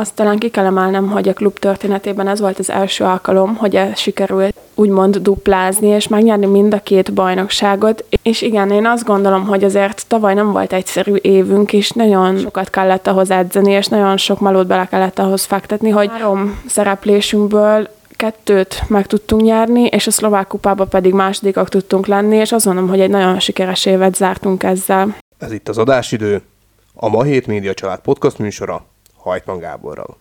Azt talán ki kell emelnem, hogy a klub történetében ez volt az első alkalom, hogy ez sikerült úgymond duplázni, és megnyerni mind a két bajnokságot. És igen, én azt gondolom, hogy azért tavaly nem volt egyszerű évünk, és nagyon sokat kellett ahhoz edzeni, és nagyon sok melót bele kellett ahhoz fektetni, hogy három szereplésünkből kettőt meg tudtunk nyerni, és a szlovák kupába pedig másodikak tudtunk lenni, és azt mondom, hogy egy nagyon sikeres évet zártunk ezzel. Ez itt az adásidő, a Ma Hét Média Család podcast műsora Hajtman Gáborral.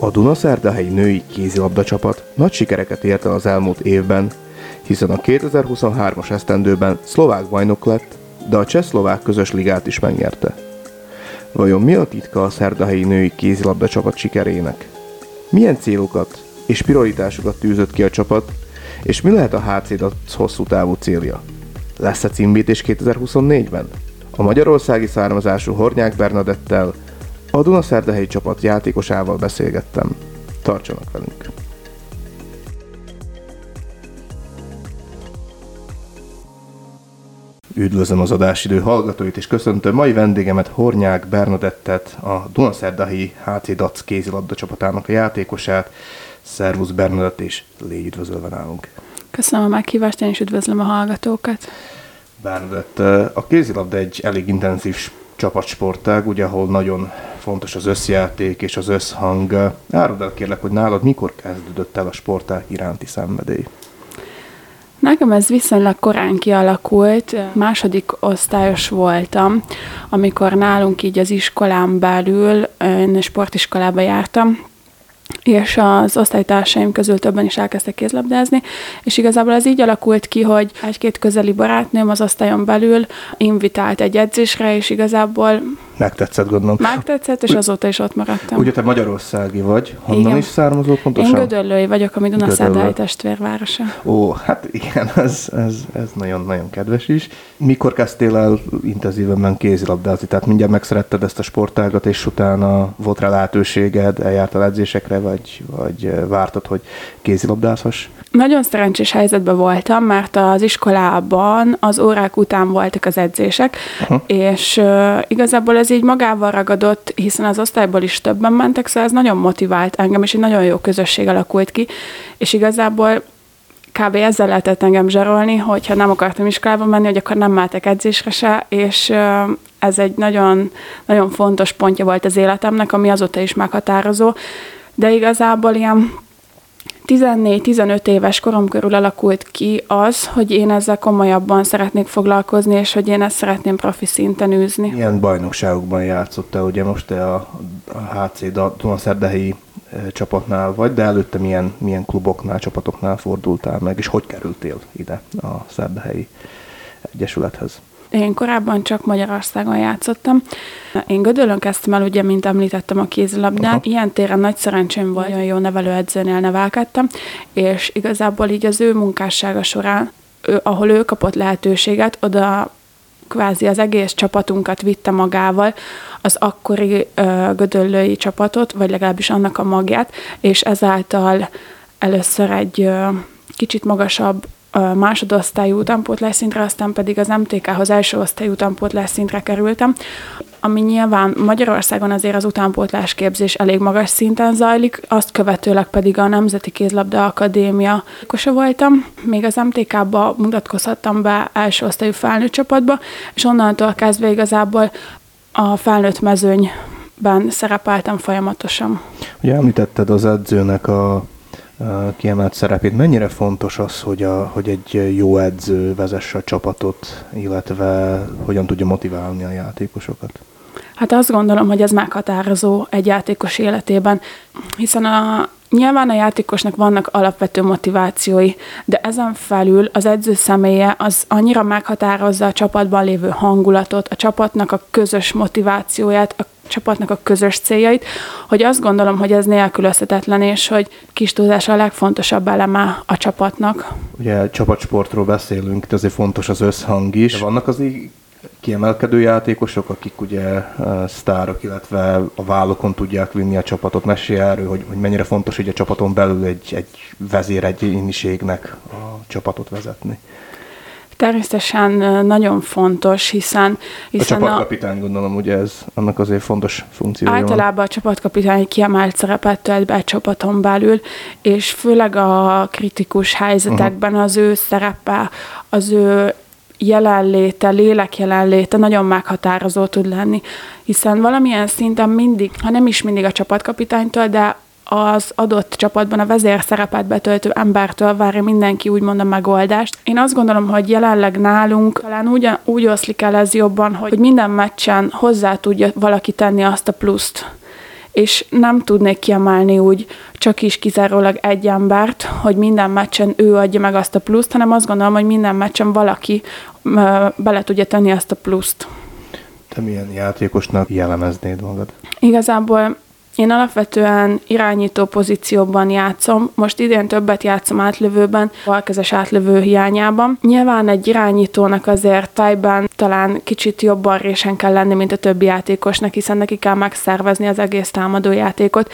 A Dunaszerdahelyi női kézilabda csapat nagy sikereket ért el az elmúlt évben, hiszen a 2023-as esztendőben szlovák bajnok lett, de a cseh-szlovák közös ligát is megnyerte. Vajon mi a titka a szerdahelyi női kézilabda csapat sikerének? Milyen célokat és prioritásokat tűzött ki a csapat, és mi lehet a HC hosszú távú célja? Lesz-e címbítés 2024-ben? A magyarországi származású Hornyák Bernadettel, a Dunaszerdahelyi csapat játékosával beszélgettem. Tartsanak velünk! Üdvözlöm az adásidő hallgatóit, és köszöntöm mai vendégemet Hornyák Bernadettet, a Dunaszerdahi HC Dac kézilabda csapatának a játékosát. Szervusz Bernadett, és légy üdvözölve nálunk. Köszönöm a meghívást, én is üdvözlöm a hallgatókat. Bernadett, a kézilabda egy elég intenzív csapatsportág, ugye, ahol nagyon fontos az összjáték és az összhang. Áruld el kérlek, hogy nálad mikor kezdődött el a sportág iránti szenvedély? Nekem ez viszonylag korán kialakult, második osztályos voltam, amikor nálunk így az iskolán belül, én sportiskolába jártam, és az osztálytársaim közül többen is elkezdtek kézlabdázni, és igazából az így alakult ki, hogy egy-két közeli barátnőm az osztályon belül invitált egy edzésre, és igazából Megtetszett, gondolom. Megtetszett, és azóta is ott maradtam. Ugye te magyarországi vagy, honnan igen. is származol pontosan? Én Gödöllői vagyok, ami Dunaszárdai testvérvárosa. Ó, hát igen, ez, ez, ez nagyon, nagyon kedves is. Mikor kezdtél el intenzíven kézilabdázni? Tehát mindjárt megszeretted ezt a sportágat, és utána volt rá lehetőséged, eljártál edzésekre, vagy, vagy vártad, hogy kézilabdázhass? Nagyon szerencsés helyzetben voltam, mert az iskolában az órák után voltak az edzések, uh-huh. és uh, igazából ez így magával ragadott, hiszen az osztályból is többen mentek, szóval ez nagyon motivált engem, és egy nagyon jó közösség alakult ki, és igazából kb. ezzel lehetett engem zsarolni, hogyha nem akartam iskolába menni, hogy akkor nem mehetek edzésre se, és ez egy nagyon, nagyon fontos pontja volt az életemnek, ami azóta is meghatározó, de igazából ilyen 14-15 éves korom körül alakult ki az, hogy én ezzel komolyabban szeretnék foglalkozni, és hogy én ezt szeretném profi szinten űzni. Milyen bajnokságokban játszottál? Ugye most te a, a HC Dunaszerdehelyi e, csapatnál vagy, de előtte milyen, milyen kluboknál, csapatoknál fordultál meg, és hogy kerültél ide a Szerdehelyi Egyesülethez? Én korábban csak Magyarországon játszottam. Én Gödöllön kezdtem el, ugye, mint említettem, a kézilabdát. Aha. Ilyen téren nagy szerencsém volt, nagyon jó nevelőedzőnél nevelkedtem, és igazából így az ő munkássága során, ő, ahol ő kapott lehetőséget, oda kvázi az egész csapatunkat vitte magával, az akkori ö, gödöllői csapatot, vagy legalábbis annak a magját, és ezáltal először egy ö, kicsit magasabb másodosztályú utánpótlás szintre, aztán pedig az MTK-hoz első osztályú utánpótlás szintre kerültem, ami nyilván Magyarországon azért az utánpótlás képzés elég magas szinten zajlik, azt követőleg pedig a Nemzeti Kézlabda Akadémia kosa voltam. Még az MTK-ba mutatkozhattam be első osztályú felnőtt csapatba, és onnantól kezdve igazából a felnőtt mezőnyben szerepeltem folyamatosan. Ugye említetted az edzőnek a kiemelt szerepét. Mennyire fontos az, hogy, a, hogy egy jó edző vezesse a csapatot, illetve hogyan tudja motiválni a játékosokat? Hát azt gondolom, hogy ez meghatározó egy játékos életében, hiszen a, nyilván a játékosnak vannak alapvető motivációi, de ezen felül az edző személye az annyira meghatározza a csapatban lévő hangulatot, a csapatnak a közös motivációját, a csapatnak a közös céljait, hogy azt gondolom, hogy ez nélkülözhetetlen, és hogy kis túlzás a legfontosabb eleme a csapatnak. Ugye csapatsportról beszélünk, de azért fontos az összhang is. De vannak az kiemelkedő játékosok, akik ugye sztárok, illetve a vállokon tudják vinni a csapatot. Mesélj erről, hogy, hogy mennyire fontos, hogy a csapaton belül egy, egy vezéregyéniségnek a csapatot vezetni. Természetesen nagyon fontos, hiszen... hiszen a csapatkapitány gondolom, ugye ez annak azért fontos funkciója Általában van. a csapatkapitány kiemelt szerepet tölt be a csapaton belül, és főleg a kritikus helyzetekben uh-huh. az ő szerepe, az ő jelenléte, lélek jelenléte nagyon meghatározó tud lenni, hiszen valamilyen szinten mindig, ha nem is mindig a csapatkapitánytól, de az adott csapatban a vezér szerepet betöltő embertől várja mindenki úgymond a megoldást. Én azt gondolom, hogy jelenleg nálunk talán úgy, úgy oszlik el ez jobban, hogy minden meccsen hozzá tudja valaki tenni azt a pluszt, és nem tudnék kiemelni úgy csak is kizárólag egy embert, hogy minden meccsen ő adja meg azt a pluszt, hanem azt gondolom, hogy minden meccsen valaki bele tudja tenni azt a pluszt. Te milyen játékosnak jellemeznéd magad? Igazából én alapvetően irányító pozícióban játszom, most idén többet játszom átlövőben, balkezes átlövő hiányában. Nyilván egy irányítónak azért tájban talán kicsit jobban résen kell lenni, mint a többi játékosnak, hiszen neki kell megszervezni az egész támadó játékot.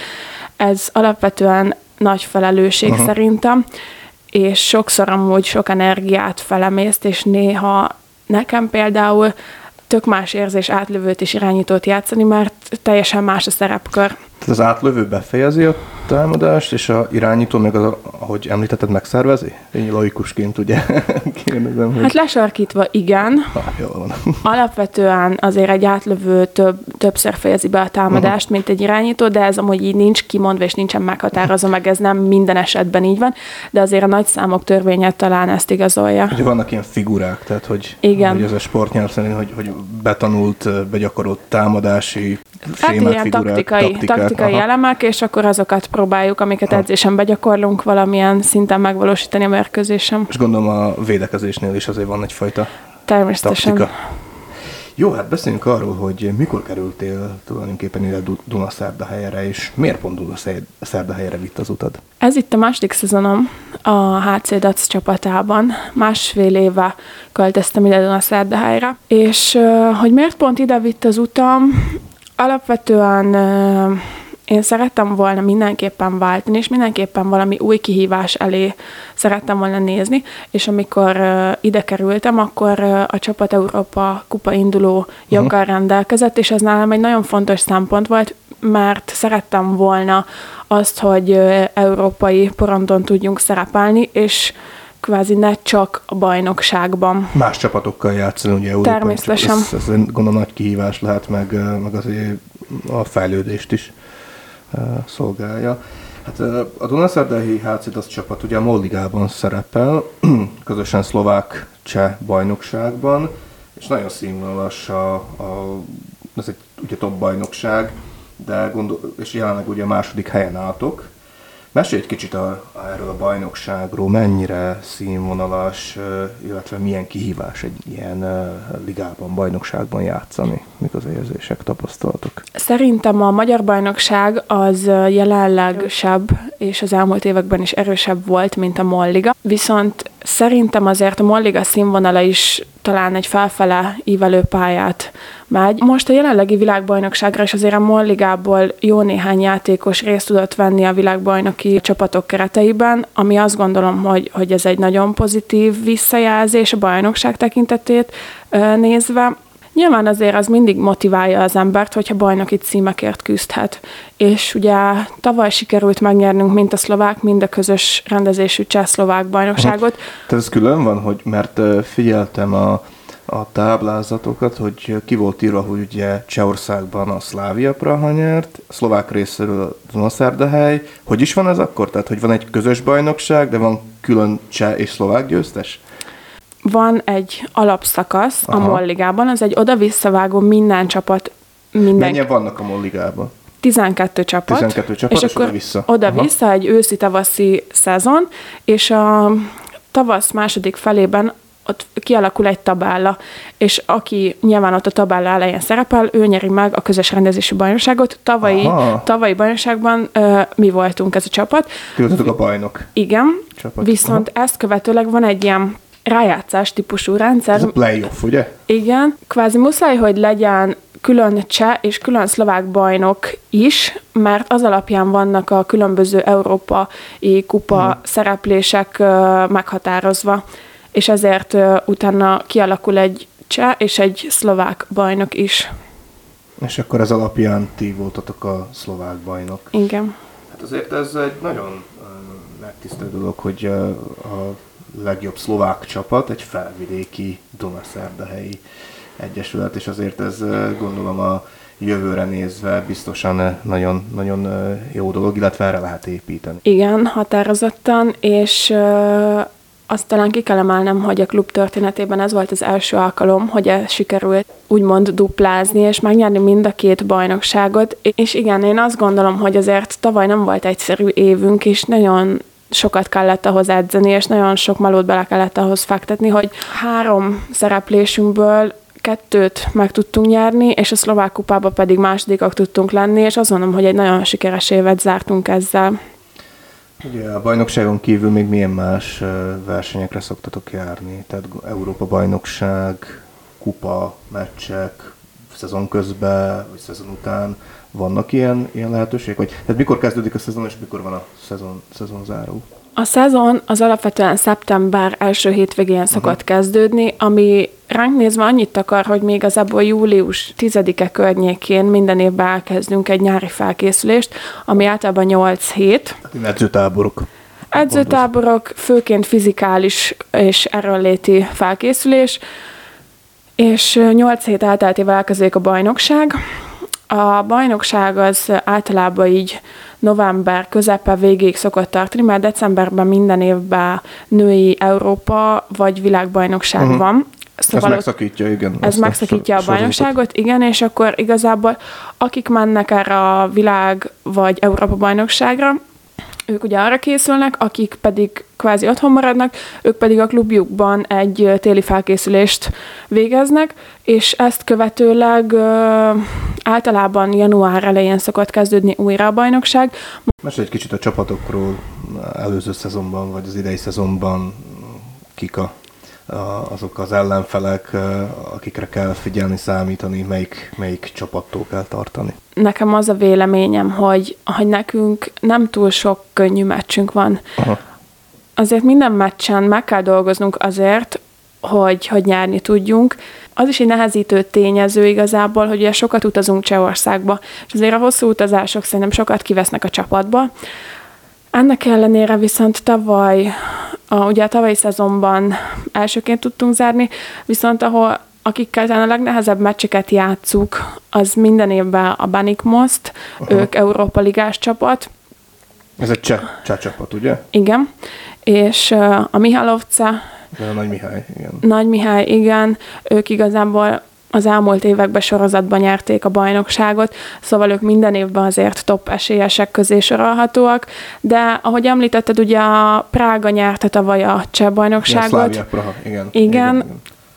Ez alapvetően nagy felelősség Aha. szerintem, és sokszor amúgy sok energiát felemészt, és néha nekem például tök más érzés átlövőt és irányítót játszani, mert teljesen más a szerepkör. Tehát az átlövő befejezi a támadást, és a irányító meg, az, ahogy említetted, megszervezi? Én laikusként ugye kérdezem, hogy... Hát lesarkítva igen. Ha, jó van. Alapvetően azért egy átlövő több, többször fejezi be a támadást, uh-huh. mint egy irányító, de ez amúgy így nincs kimondva, és nincsen meghatározva, meg ez nem minden esetben így van, de azért a nagy számok törvénye talán ezt igazolja. Ugye vannak ilyen figurák, tehát hogy, igen. hogy ez a sportnyelv szerint, hogy, hogy betanult, begyakorolt támadási hát sémák, ilyen figurák, taktikai, taktikák, taktikai elemek, és akkor azokat próbáljuk, amiket ha. edzésen begyakorlunk, valamilyen szinten megvalósítani a mérkőzésen. És gondolom a védekezésnél is azért van egyfajta Természetesen. taktika. Jó, hát beszéljünk arról, hogy mikor kerültél tulajdonképpen ide helyre, és miért pont helyre vitt az utad? Ez itt a második szezonom a HC Dac csapatában. Másfél éve költöztem ide helyre, és hogy miért pont ide vitt az utam, alapvetően én szerettem volna mindenképpen váltani, és mindenképpen valami új kihívás elé szerettem volna nézni, és amikor uh, ide kerültem, akkor uh, a Csapat Európa kupa induló uh-huh. joggal rendelkezett, és ez nálam egy nagyon fontos szempont volt, mert szerettem volna azt, hogy uh, európai porondon tudjunk szerepelni, és kvázi ne csak a bajnokságban. Más csapatokkal játszani, ugye Európai Természetesen. Ez, ez gondolom nagy kihívás lehet, meg, meg azért a fejlődést is szolgálja. Hát a Dunaszerdahelyi HC csapat ugye a Molligában szerepel, közösen szlovák-cseh bajnokságban, és nagyon színvonalas a, a ez egy ugye top bajnokság, de gondol, és jelenleg ugye a második helyen álltok. Mesélj egy kicsit a, erről a bajnokságról, mennyire színvonalas, illetve milyen kihívás egy ilyen ligában, bajnokságban játszani, mik az érzések, tapasztalatok? Szerintem a magyar bajnokság az jelenleg sebb, és az elmúlt években is erősebb volt, mint a Molliga. Viszont szerintem azért a Molliga színvonala is talán egy felfele ívelő pályát megy. Most a jelenlegi világbajnokságra is azért a Molligából jó néhány játékos részt tudott venni a világbajnoki csapatok kereteiben, ami azt gondolom, hogy, hogy ez egy nagyon pozitív visszajelzés a bajnokság tekintetét nézve. Nyilván azért az mindig motiválja az embert, hogyha bajnoki címekért küzdhet. És ugye tavaly sikerült megnyernünk mind a szlovák, mind a közös rendezésű cseh-szlovák bajnokságot. Tehát ez külön van, hogy mert figyeltem a a táblázatokat, hogy ki volt írva, hogy ugye Csehországban a Szlávia Praha nyert, a szlovák részéről a Dunaszerdahely. Hogy is van ez akkor? Tehát, hogy van egy közös bajnokság, de van külön cseh és szlovák győztes? Van egy alapszakasz Aha. a Molligában, az egy oda-visszavágó minden csapat. Minden... Mennyien vannak a Molligában? 12 csapat. 12 csapat, és, és akkor oda-vissza. Oda-vissza egy őszi-tavaszi szezon, és a tavasz második felében ott kialakul egy tabálla, és aki nyilván ott a tabálla elején szerepel, ő nyeri meg a közös rendezési bajnokságot. Tavalyi, tavalyi bajnokságban uh, mi voltunk ez a csapat. Ti a bajnok. Igen, csapat. viszont Aha. ezt követőleg van egy ilyen rájátszás típusú rendszer. Ez a playoff, ugye? Igen, kvázi muszáj, hogy legyen külön cseh és külön szlovák bajnok is, mert az alapján vannak a különböző európai kupa hmm. szereplések meghatározva, és ezért utána kialakul egy cseh és egy szlovák bajnok is. És akkor ez alapján ti voltatok a szlovák bajnok. Igen. Hát azért ez egy nagyon megtisztelő dolog, hogy a legjobb szlovák csapat egy felvidéki Dunaszerdahelyi egyesület, és azért ez gondolom a jövőre nézve biztosan nagyon, nagyon jó dolog, illetve erre lehet építeni. Igen, határozottan, és azt talán ki kell emelnem, hogy a klub történetében ez volt az első alkalom, hogy ez sikerült úgymond duplázni, és megnyerni mind a két bajnokságot. És igen, én azt gondolom, hogy azért tavaly nem volt egyszerű évünk, és nagyon sokat kellett ahhoz edzeni, és nagyon sok melót bele kellett ahhoz fektetni, hogy három szereplésünkből kettőt meg tudtunk nyerni, és a szlovák kupába pedig másodikak tudtunk lenni, és azt mondom, hogy egy nagyon sikeres évet zártunk ezzel. Ugye a bajnokságon kívül még milyen más versenyekre szoktatok járni? Tehát Európa bajnokság, kupa, meccsek, szezon közben, vagy szezon után vannak ilyen, ilyen lehetőségek? Vagy, tehát mikor kezdődik a szezon, és mikor van a szezon, szezon záró? A szezon az alapvetően szeptember első hétvégén szokott uh-huh. kezdődni, ami ránk nézve annyit akar, hogy még az ebből július 10-e környékén minden évben elkezdünk egy nyári felkészülést, ami általában 8 hét. Hát edzőtáborok. Edzőtáborok, főként fizikális és erőnléti felkészülés, és 8 hét elteltével elkezdődik a bajnokság. A bajnokság az általában így november közepe végéig szokott tartani, mert decemberben minden évben női Európa vagy világbajnokság uh-huh. van. Szóval ez megszakítja, igen. Ez megszakítja a bajnokságot, igen, és akkor igazából akik mennek erre a világ vagy Európa bajnokságra, ők ugye arra készülnek, akik pedig kvázi otthon maradnak, ők pedig a klubjukban egy téli felkészülést végeznek, és ezt követőleg általában január elején szokott kezdődni újra a bajnokság. Mesélj egy kicsit a csapatokról előző szezonban, vagy az idei szezonban kik a azok az ellenfelek, akikre kell figyelni, számítani, melyik, melyik csapattól kell tartani? Nekem az a véleményem, hogy, hogy nekünk nem túl sok könnyű meccsünk van. Aha. Azért minden meccsen meg kell dolgoznunk azért, hogy, hogy nyerni tudjunk. Az is egy nehezítő tényező igazából, hogy ugye sokat utazunk Csehországba, és azért a hosszú utazások szerintem sokat kivesznek a csapatba. Ennek ellenére viszont tavaly, a, ugye a tavalyi szezonban elsőként tudtunk zárni, viszont ahol akikkel a legnehezebb meccseket játszuk, az minden évben a Banik Most, ők Európa Ligás csapat. Ez egy cseh, cseh csapat, ugye? Igen, és a Mihalovca. a Nagy Mihály, igen. Nagy Mihály, igen. Ők igazából az elmúlt években sorozatban nyerték a bajnokságot, szóval ők minden évben azért top esélyesek közé sorolhatóak, de ahogy említetted, ugye a Prága nyerte tavaly a cseh bajnokságot. Szlávia, Praha, igen. Igen,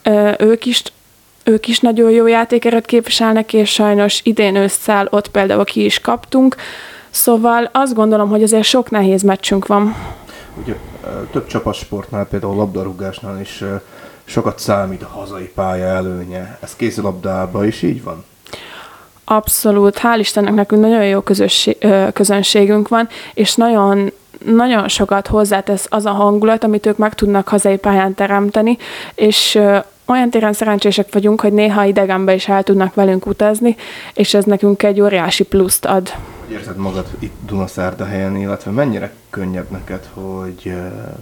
igen. ők is ők is nagyon jó játékeret képviselnek, és sajnos idén ősszel ott például ki is kaptunk. Szóval azt gondolom, hogy azért sok nehéz meccsünk van. Ugye több csapatsportnál, például labdarúgásnál is sokat számít a hazai pálya előnye. Ez kézilabdában is így van? Abszolút. Hál' Istennek nekünk nagyon jó közönségünk van, és nagyon nagyon sokat hozzátesz az a hangulat, amit ők meg tudnak hazai pályán teremteni, és olyan téren szerencsések vagyunk, hogy néha idegenbe is el tudnak velünk utazni, és ez nekünk egy óriási pluszt ad. Hogy érzed magad itt Dunaszárda helyen, illetve mennyire könnyebb neked, hogy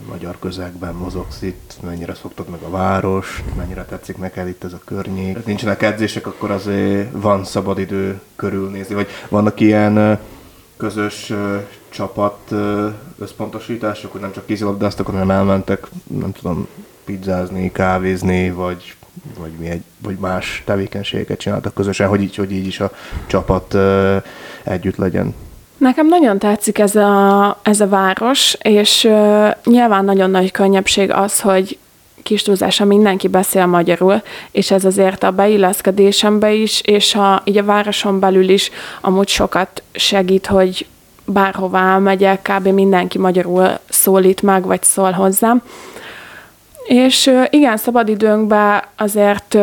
magyar közegben mozogsz itt, mennyire szoktad meg a város, mennyire tetszik neked itt ez a környék. Nincsenek edzések, akkor azért van szabadidő körülnézni, vagy vannak ilyen közös csapat összpontosítások, hogy nem csak kézilabdáztak, hanem elmentek, nem tudom, pizzázni, kávézni, vagy, vagy, mi egy, vagy más tevékenységeket csináltak közösen, hogy így, hogy így is a csapat együtt legyen. Nekem nagyon tetszik ez a, ez a város, és nyilván nagyon nagy könnyebbség az, hogy kis túlzása mindenki beszél magyarul, és ez azért a beilleszkedésembe is, és a, így a városon belül is amúgy sokat segít, hogy bárhová megyek, kb. mindenki magyarul szólít meg, vagy szól hozzám És igen, szabadidőnkben azért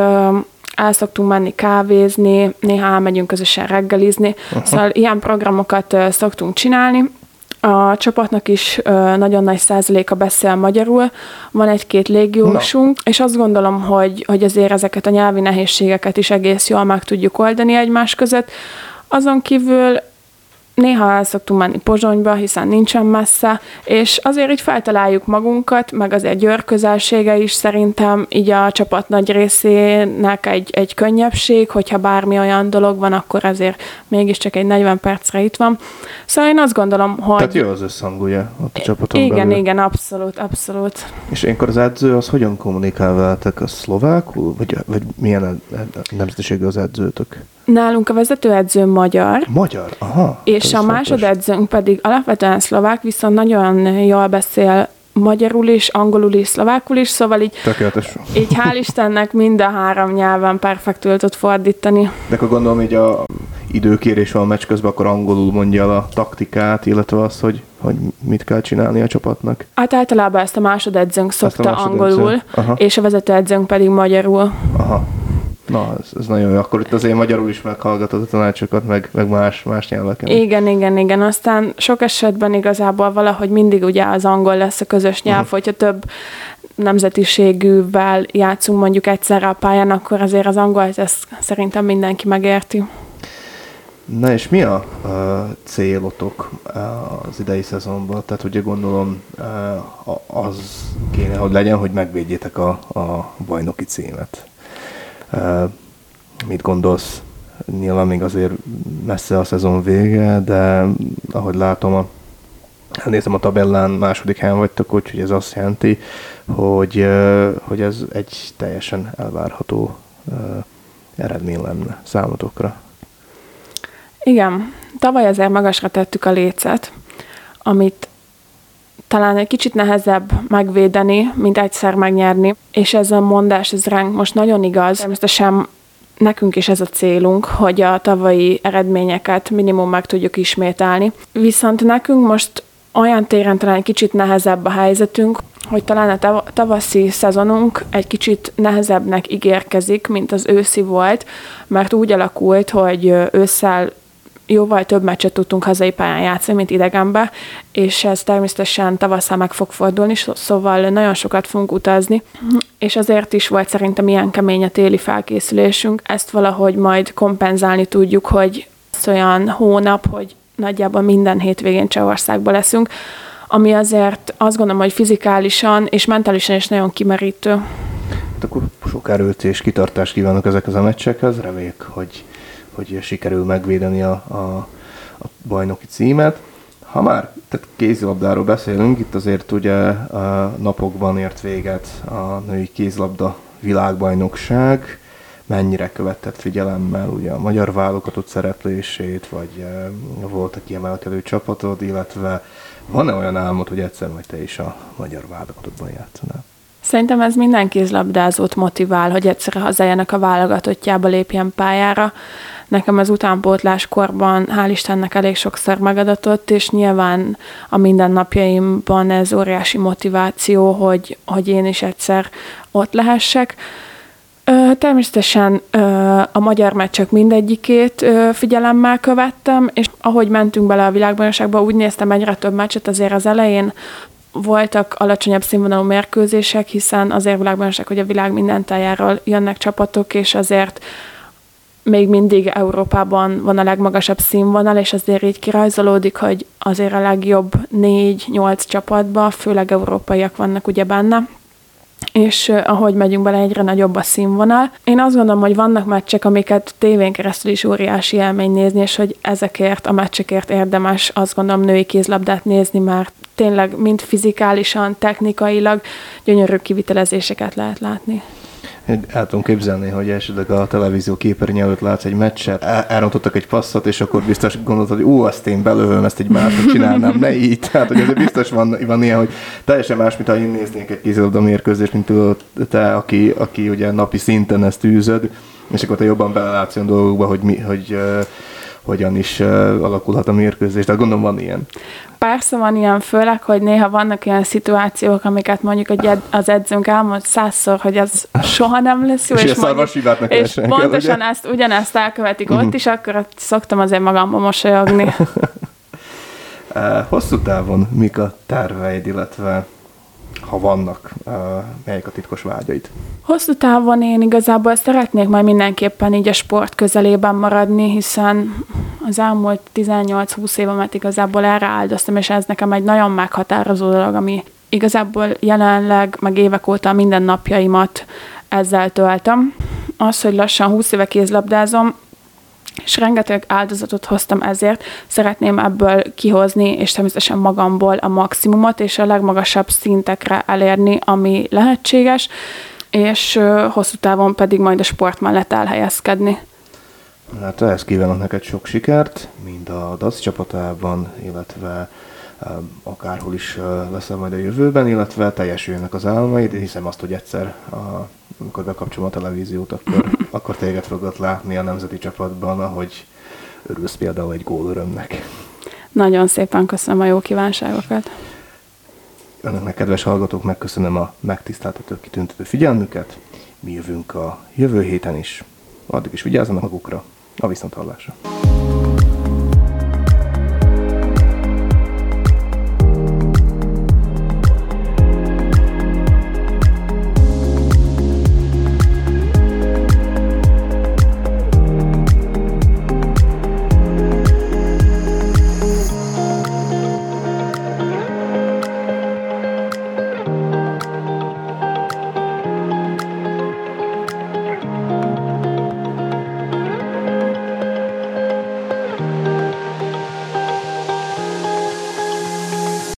el szoktunk menni kávézni, néha elmegyünk közösen reggelizni, Aha. szóval ilyen programokat szoktunk csinálni. A csapatnak is nagyon nagy százaléka beszél magyarul, van egy-két légiósunk, és azt gondolom, hogy, hogy azért ezeket a nyelvi nehézségeket is egész jól meg tudjuk oldani egymás között. Azon kívül néha el szoktunk menni Pozsonyba, hiszen nincsen messze, és azért így feltaláljuk magunkat, meg azért Győr közelsége is szerintem így a csapat nagy részének egy, egy könnyebbség, hogyha bármi olyan dolog van, akkor azért mégiscsak egy 40 percre itt van. Szóval én azt gondolom, hogy... Tehát jó az összhang, ugye, ott a csapaton Igen, belül. igen, abszolút, abszolút. És ilyenkor az edző az hogyan kommunikál veletek? A szlovákul? Vagy, vagy milyen nemzetiségű az edzőtök? Nálunk a vezetőedző magyar. Magyar? Aha. És a másodedzőnk pedig alapvetően szlovák, viszont nagyon jól beszél magyarul is, angolul is, szlovákul is, szóval így, Tökéletes. így hál' Istennek mind a három nyelven perfektül tud fordítani. De akkor gondolom, hogy a időkérés van a meccs közben, akkor angolul mondja el a taktikát, illetve azt, hogy, hogy mit kell csinálni a csapatnak? Hát általában ezt a másodedzőnk szokta másodedző. angolul, Aha. és a vezetőedzőnk pedig magyarul. Aha. Na, ez, ez nagyon jó. Akkor itt azért magyarul is meghallgatod a tanácsokat, meg, meg más, más nyelveken. Igen, igen, igen. Aztán sok esetben igazából valahogy mindig ugye az angol lesz a közös nyelv, uh-huh. hogyha több nemzetiségűvel játszunk mondjuk egyszerre a pályán, akkor azért az angol ezt szerintem mindenki megérti. Na és mi a, a célotok az idei szezonban? Tehát ugye gondolom az kéne, hogy legyen, hogy megvédjétek a, a bajnoki címet. Mit gondolsz? Nyilván még azért messze a szezon vége, de ahogy látom, a, nézem a tabellán, második helyen vagytok, úgyhogy ez azt jelenti, hogy, hogy ez egy teljesen elvárható eredmény lenne számotokra. Igen, tavaly azért magasra tettük a lécet, amit talán egy kicsit nehezebb megvédeni, mint egyszer megnyerni, és ez a mondás, ez ránk most nagyon igaz. Természetesen nekünk is ez a célunk, hogy a tavalyi eredményeket minimum meg tudjuk ismételni. Viszont nekünk most olyan téren talán egy kicsit nehezebb a helyzetünk, hogy talán a tavaszi szezonunk egy kicsit nehezebbnek ígérkezik, mint az őszi volt, mert úgy alakult, hogy ősszel jóval több meccset tudtunk hazai pályán játszani, mint idegenbe, és ez természetesen tavasszal meg fog fordulni, szóval nagyon sokat fogunk utazni, és azért is volt szerintem ilyen kemény a téli felkészülésünk. Ezt valahogy majd kompenzálni tudjuk, hogy az olyan hónap, hogy nagyjából minden hétvégén Csehországban leszünk, ami azért azt gondolom, hogy fizikálisan és mentálisan is nagyon kimerítő. Hát akkor sok erőt és kitartást kívánok ezekhez a meccsekhez, reméljük, hogy hogy sikerül megvédeni a, a, a bajnoki címet. Ha már tehát kézilabdáról beszélünk, itt azért ugye napokban ért véget a női kézlabda világbajnokság, mennyire követett figyelemmel ugye a magyar válogatott szereplését, vagy e, volt a kiemelkedő csapatod, illetve van-e olyan álmod, hogy egyszer majd te is a magyar válogatottban játszanál? Szerintem ez minden kézlabdázót motivál, hogy egyszerre hazájának a válogatottjába lépjen pályára. Nekem az utánpótláskorban hál' Istennek elég sokszor megadatott, és nyilván a mindennapjaimban ez óriási motiváció, hogy, hogy én is egyszer ott lehessek. Természetesen a magyar meccsek mindegyikét figyelemmel követtem, és ahogy mentünk bele a világbajnokságba, úgy néztem egyre több meccset, azért az elején voltak alacsonyabb színvonalú mérkőzések, hiszen azért világbajnokság, hogy a világ minden tájáról jönnek csapatok, és azért még mindig Európában van a legmagasabb színvonal, és azért így kirajzolódik, hogy azért a legjobb négy-nyolc csapatban, főleg európaiak vannak ugye benne, és ahogy megyünk bele, egyre nagyobb a színvonal. Én azt gondolom, hogy vannak meccsek, amiket tévén keresztül is óriási élmény nézni, és hogy ezekért a meccsekért érdemes azt gondolom női kézlabdát nézni, mert tényleg mind fizikálisan, technikailag gyönyörű kivitelezéseket lehet látni. El tudom képzelni, hogy esetleg a televízió képernyő előtt látsz egy meccset, elrontottak egy passzot, és akkor biztos gondolod, hogy ú, azt én belőlem, ezt egy mások csinálnám, ne így. Tehát, hogy ez biztos van, van ilyen, hogy teljesen más, mint ha én néznék egy kézilabda mérkőzést, mint te, aki, aki ugye napi szinten ezt űzöd, és akkor te jobban belelátsz olyan dolgokba, hogy, mi, hogy hogyan is alakulhat a mérkőzés, de gondolom van ilyen. Persze van ilyen, főleg, hogy néha vannak olyan szituációk, amiket mondjuk az edzőnk elmond százszor, hogy ez soha nem lesz jó. És, és, mondjuk, és pontosan kell, ezt, ugyanezt elkövetik uh-huh. ott is, akkor szoktam azért magamba mosolyogni. Hosszú távon mik a terveid, illetve ha vannak, melyek a titkos vágyaid? Hosszú távon én igazából szeretnék majd mindenképpen így a sport közelében maradni, hiszen az elmúlt 18-20 évemet igazából erre áldoztam, és ez nekem egy nagyon meghatározó dolog, ami igazából jelenleg, meg évek óta minden napjaimat ezzel töltöm. Az, hogy lassan 20 éve kézlabdázom, és rengeteg áldozatot hoztam ezért, szeretném ebből kihozni, és természetesen magamból a maximumot, és a legmagasabb szintekre elérni, ami lehetséges, és hosszú távon pedig majd a sport mellett elhelyezkedni. Hát ehhez kívánok neked sok sikert, mind a DAC csapatában, illetve akárhol is leszel majd a jövőben, illetve teljesüljenek az álmaid. Hiszem azt, hogy egyszer, amikor bekapcsolom a televíziót, akkor, akkor téged fogod látni a nemzeti csapatban, ahogy örülsz például egy gól örömnek. Nagyon szépen köszönöm a jó kívánságokat. Önöknek, kedves hallgatók, megköszönöm a megtiszteltető kitüntető figyelmüket. Mi jövünk a jövő héten is. Addig is vigyázzanak magukra. A viszonthallásra.